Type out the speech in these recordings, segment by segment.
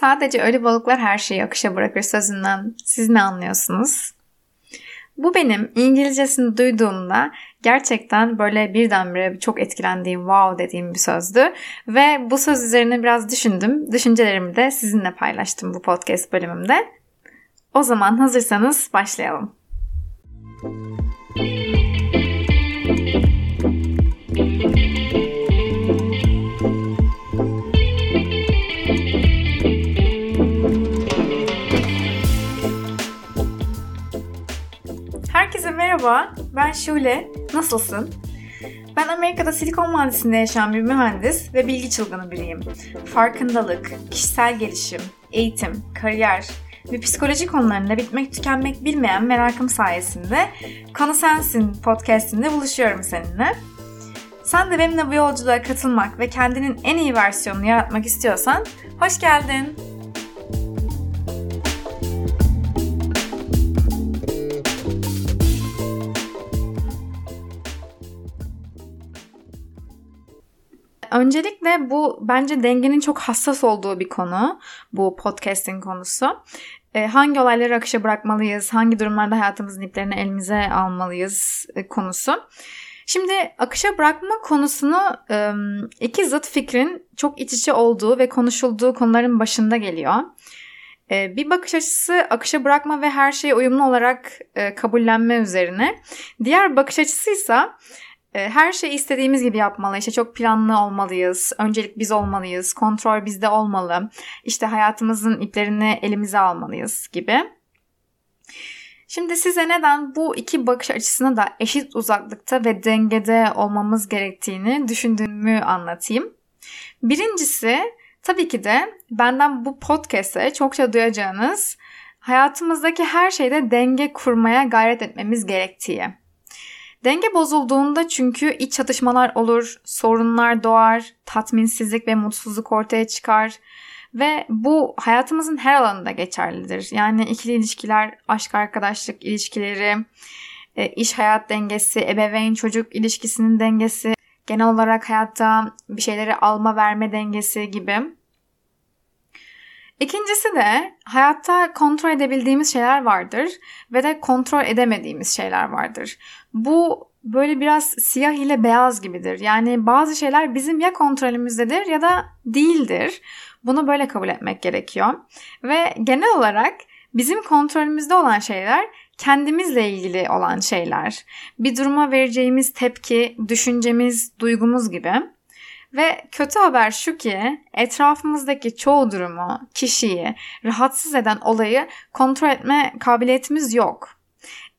Sadece ölü balıklar her şeyi akışa bırakır sözünden siz ne anlıyorsunuz? Bu benim İngilizcesini duyduğumda gerçekten böyle birdenbire çok etkilendiğim, wow dediğim bir sözdü. Ve bu söz üzerine biraz düşündüm. Düşüncelerimi de sizinle paylaştım bu podcast bölümümde. O zaman hazırsanız başlayalım. Merhaba, ben Şule. Nasılsın? Ben Amerika'da Silikon Vadisi'nde yaşayan bir mühendis ve bilgi çılgını biriyim. Farkındalık, kişisel gelişim, eğitim, kariyer ve psikoloji konularında bitmek tükenmek bilmeyen merakım sayesinde Konu Sensin podcastinde buluşuyorum seninle. Sen de benimle bu yolculuğa katılmak ve kendinin en iyi versiyonunu yaratmak istiyorsan hoş geldin. Öncelikle bu bence dengenin çok hassas olduğu bir konu. Bu podcasting konusu. E, hangi olayları akışa bırakmalıyız, hangi durumlarda hayatımızın iplerini elimize almalıyız e, konusu. Şimdi akışa bırakma konusunu e, iki zıt fikrin çok iç içe olduğu ve konuşulduğu konuların başında geliyor. E, bir bakış açısı akışa bırakma ve her şeye uyumlu olarak e, kabullenme üzerine. Diğer bakış açısı ise her şeyi istediğimiz gibi yapmalı. İşte çok planlı olmalıyız. Öncelik biz olmalıyız. Kontrol bizde olmalı. İşte hayatımızın iplerini elimize almalıyız gibi. Şimdi size neden bu iki bakış açısına da eşit uzaklıkta ve dengede olmamız gerektiğini düşündüğümü anlatayım. Birincisi tabii ki de benden bu podcast'e çokça duyacağınız hayatımızdaki her şeyde denge kurmaya gayret etmemiz gerektiği. Denge bozulduğunda çünkü iç çatışmalar olur, sorunlar doğar, tatminsizlik ve mutsuzluk ortaya çıkar ve bu hayatımızın her alanında geçerlidir. Yani ikili ilişkiler, aşk arkadaşlık ilişkileri, e, iş hayat dengesi, ebeveyn çocuk ilişkisinin dengesi, genel olarak hayatta bir şeyleri alma verme dengesi gibi. İkincisi de hayatta kontrol edebildiğimiz şeyler vardır ve de kontrol edemediğimiz şeyler vardır. Bu böyle biraz siyah ile beyaz gibidir. Yani bazı şeyler bizim ya kontrolümüzdedir ya da değildir. Bunu böyle kabul etmek gerekiyor. Ve genel olarak bizim kontrolümüzde olan şeyler kendimizle ilgili olan şeyler. Bir duruma vereceğimiz tepki, düşüncemiz, duygumuz gibi. Ve kötü haber şu ki etrafımızdaki çoğu durumu, kişiyi, rahatsız eden olayı kontrol etme kabiliyetimiz yok.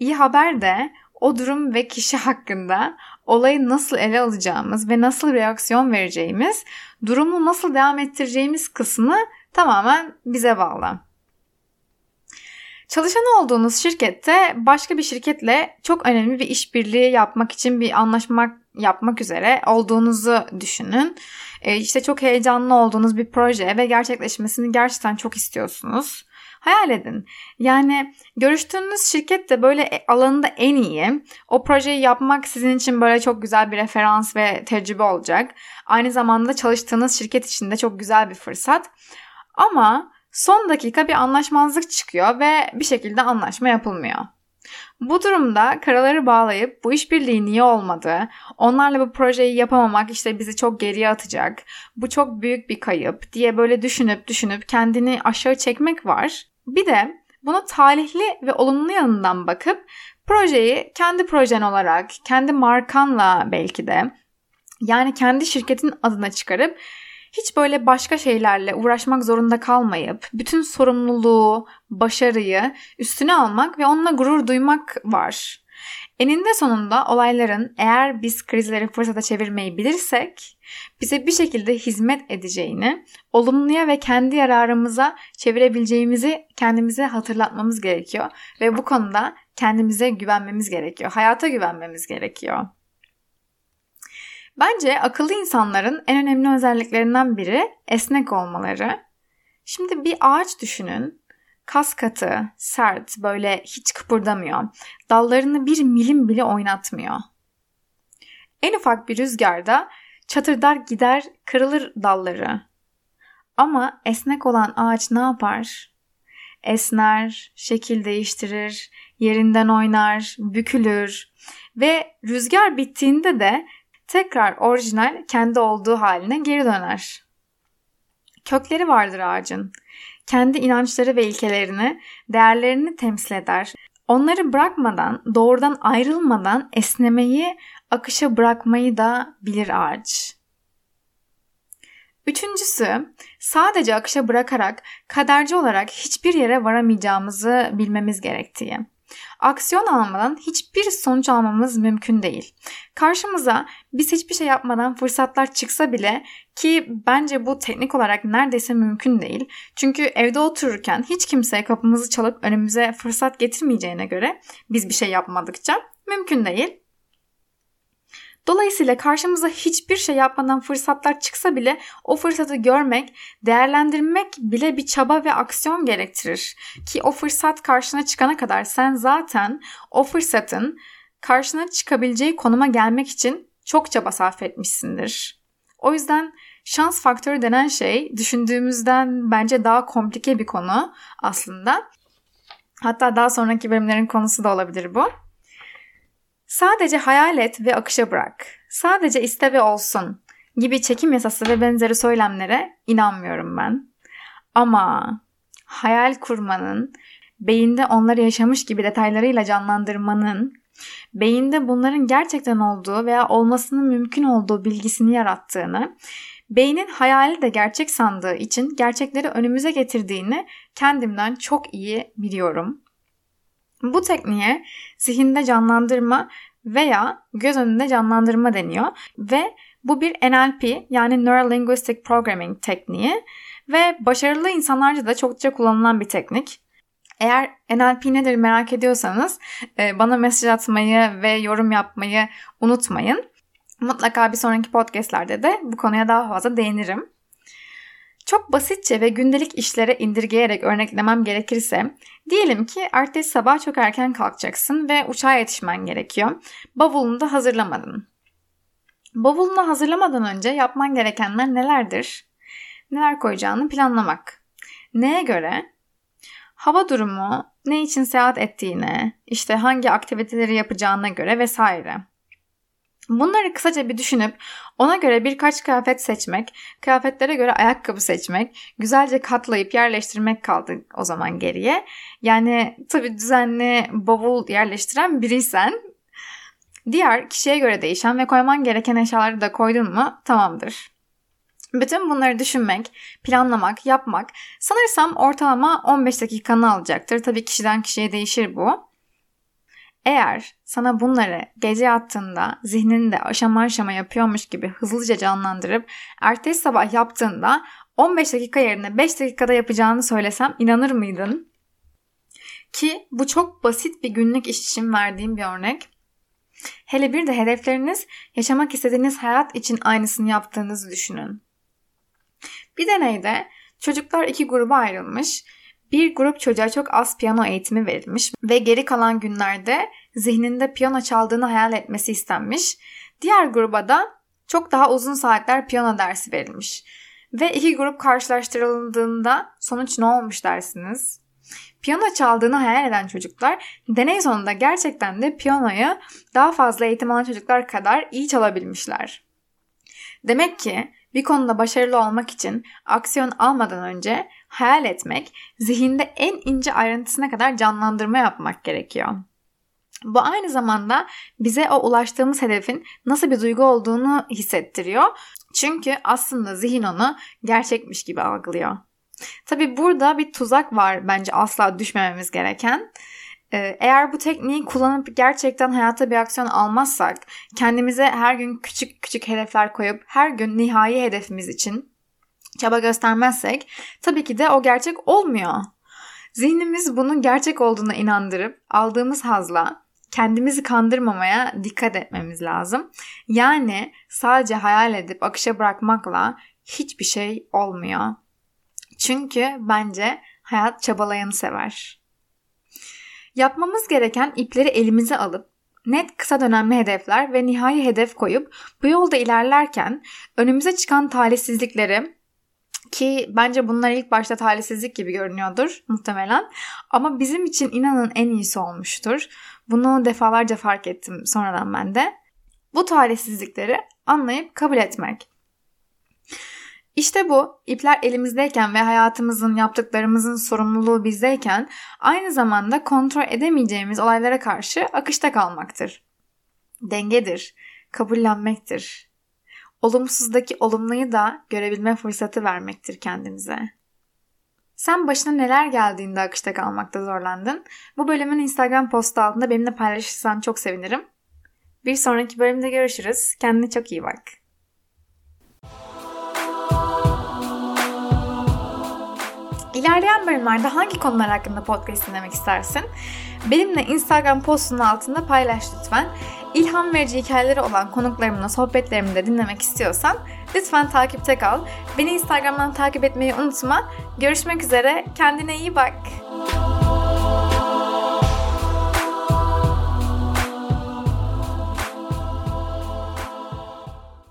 İyi haber de o durum ve kişi hakkında olayı nasıl ele alacağımız ve nasıl reaksiyon vereceğimiz, durumu nasıl devam ettireceğimiz kısmı tamamen bize bağlı. Çalışan olduğunuz şirkette başka bir şirketle çok önemli bir işbirliği yapmak için bir anlaşmak yapmak üzere olduğunuzu düşünün. E, işte çok heyecanlı olduğunuz bir proje ve gerçekleşmesini gerçekten çok istiyorsunuz. Hayal edin. Yani görüştüğünüz şirket de böyle e, alanında en iyi. O projeyi yapmak sizin için böyle çok güzel bir referans ve tecrübe olacak. Aynı zamanda çalıştığınız şirket için de çok güzel bir fırsat. Ama son dakika bir anlaşmazlık çıkıyor ve bir şekilde anlaşma yapılmıyor. Bu durumda karaları bağlayıp bu işbirliği niye olmadı, onlarla bu projeyi yapamamak işte bizi çok geriye atacak, bu çok büyük bir kayıp diye böyle düşünüp düşünüp kendini aşağı çekmek var. Bir de buna talihli ve olumlu yanından bakıp projeyi kendi projen olarak, kendi markanla belki de yani kendi şirketin adına çıkarıp hiç böyle başka şeylerle uğraşmak zorunda kalmayıp bütün sorumluluğu, başarıyı üstüne almak ve onunla gurur duymak var. Eninde sonunda olayların eğer biz krizleri fırsata çevirmeyi bilirsek bize bir şekilde hizmet edeceğini, olumluya ve kendi yararımıza çevirebileceğimizi kendimize hatırlatmamız gerekiyor ve bu konuda kendimize güvenmemiz gerekiyor. Hayata güvenmemiz gerekiyor. Bence akıllı insanların en önemli özelliklerinden biri esnek olmaları. Şimdi bir ağaç düşünün. Kas katı, sert, böyle hiç kıpırdamıyor. Dallarını bir milim bile oynatmıyor. En ufak bir rüzgarda çatırdar gider, kırılır dalları. Ama esnek olan ağaç ne yapar? Esner, şekil değiştirir, yerinden oynar, bükülür ve rüzgar bittiğinde de tekrar orijinal kendi olduğu haline geri döner. Kökleri vardır ağacın. Kendi inançları ve ilkelerini, değerlerini temsil eder. Onları bırakmadan, doğrudan ayrılmadan esnemeyi, akışa bırakmayı da bilir ağaç. Üçüncüsü, sadece akışa bırakarak kaderci olarak hiçbir yere varamayacağımızı bilmemiz gerektiği. Aksiyon almadan hiçbir sonuç almamız mümkün değil. Karşımıza biz hiçbir şey yapmadan fırsatlar çıksa bile ki bence bu teknik olarak neredeyse mümkün değil. Çünkü evde otururken hiç kimse kapımızı çalıp önümüze fırsat getirmeyeceğine göre biz bir şey yapmadıkça mümkün değil. Dolayısıyla karşımıza hiçbir şey yapmadan fırsatlar çıksa bile o fırsatı görmek, değerlendirmek bile bir çaba ve aksiyon gerektirir. Ki o fırsat karşına çıkana kadar sen zaten o fırsatın karşına çıkabileceği konuma gelmek için çok çaba sarf etmişsindir. O yüzden şans faktörü denen şey düşündüğümüzden bence daha komplike bir konu aslında. Hatta daha sonraki bölümlerin konusu da olabilir bu. Sadece hayal et ve akışa bırak. Sadece iste ve olsun gibi çekim yasası ve benzeri söylemlere inanmıyorum ben. Ama hayal kurmanın, beyinde onları yaşamış gibi detaylarıyla canlandırmanın, beyinde bunların gerçekten olduğu veya olmasının mümkün olduğu bilgisini yarattığını, beynin hayali de gerçek sandığı için gerçekleri önümüze getirdiğini kendimden çok iyi biliyorum. Bu tekniğe zihinde canlandırma veya göz önünde canlandırma deniyor ve bu bir NLP yani Neuro Linguistic Programming tekniği ve başarılı insanlarca da çokça kullanılan bir teknik. Eğer NLP nedir merak ediyorsanız e, bana mesaj atmayı ve yorum yapmayı unutmayın. Mutlaka bir sonraki podcastlerde de bu konuya daha fazla değinirim. Çok basitçe ve gündelik işlere indirgeyerek örneklemem gerekirse, diyelim ki ertesi sabah çok erken kalkacaksın ve uçağa yetişmen gerekiyor. Bavulunu da hazırlamadın. Bavulunu hazırlamadan önce yapman gerekenler nelerdir? Neler koyacağını planlamak. Neye göre? Hava durumu, ne için seyahat ettiğine, işte hangi aktiviteleri yapacağına göre vesaire. Bunları kısaca bir düşünüp ona göre birkaç kıyafet seçmek, kıyafetlere göre ayakkabı seçmek, güzelce katlayıp yerleştirmek kaldı o zaman geriye. Yani tabii düzenli bavul yerleştiren biriysen diğer kişiye göre değişen ve koyman gereken eşyaları da koydun mu tamamdır. Bütün bunları düşünmek, planlamak, yapmak sanırsam ortalama 15 dakikanı alacaktır. Tabii kişiden kişiye değişir bu. Eğer sana bunları gece yattığında zihninde aşama aşama yapıyormuş gibi hızlıca canlandırıp ertesi sabah yaptığında 15 dakika yerine 5 dakikada yapacağını söylesem inanır mıydın? Ki bu çok basit bir günlük iş için verdiğim bir örnek. Hele bir de hedefleriniz yaşamak istediğiniz hayat için aynısını yaptığınızı düşünün. Bir deneyde çocuklar iki gruba ayrılmış bir grup çocuğa çok az piyano eğitimi verilmiş ve geri kalan günlerde zihninde piyano çaldığını hayal etmesi istenmiş. Diğer gruba da çok daha uzun saatler piyano dersi verilmiş. Ve iki grup karşılaştırıldığında sonuç ne olmuş dersiniz? Piyano çaldığını hayal eden çocuklar deney sonunda gerçekten de piyanoyu daha fazla eğitim alan çocuklar kadar iyi çalabilmişler. Demek ki bir konuda başarılı olmak için aksiyon almadan önce hayal etmek, zihinde en ince ayrıntısına kadar canlandırma yapmak gerekiyor. Bu aynı zamanda bize o ulaştığımız hedefin nasıl bir duygu olduğunu hissettiriyor. Çünkü aslında zihin onu gerçekmiş gibi algılıyor. Tabi burada bir tuzak var bence asla düşmememiz gereken. Ee, eğer bu tekniği kullanıp gerçekten hayata bir aksiyon almazsak, kendimize her gün küçük küçük hedefler koyup her gün nihai hedefimiz için çaba göstermezsek tabii ki de o gerçek olmuyor. Zihnimiz bunun gerçek olduğuna inandırıp aldığımız hazla kendimizi kandırmamaya dikkat etmemiz lazım. Yani sadece hayal edip akışa bırakmakla hiçbir şey olmuyor. Çünkü bence hayat çabalayanı sever. Yapmamız gereken ipleri elimize alıp net kısa dönemli hedefler ve nihai hedef koyup bu yolda ilerlerken önümüze çıkan talihsizlikleri Ki bence bunlar ilk başta talihsizlik gibi görünüyordur muhtemelen. Ama bizim için inanın en iyisi olmuştur. Bunu defalarca fark ettim sonradan ben de. Bu talihsizlikleri anlayıp kabul etmek. İşte bu ipler elimizdeyken ve hayatımızın yaptıklarımızın sorumluluğu bizdeyken aynı zamanda kontrol edemeyeceğimiz olaylara karşı akışta kalmaktır. Dengedir, kabullenmektir. Olumsuzdaki olumluyu da görebilme fırsatı vermektir kendimize. Sen başına neler geldiğinde akışta kalmakta zorlandın? Bu bölümün Instagram postu altında benimle paylaşırsan çok sevinirim. Bir sonraki bölümde görüşürüz. Kendine çok iyi bak. İlerleyen bölümlerde hangi konular hakkında podcast dinlemek istersin? Benimle Instagram postunun altında paylaş lütfen. İlham verici hikayeleri olan konuklarımla sohbetlerimi de dinlemek istiyorsan lütfen takipte kal. Beni Instagram'dan takip etmeyi unutma. Görüşmek üzere. Kendine iyi bak.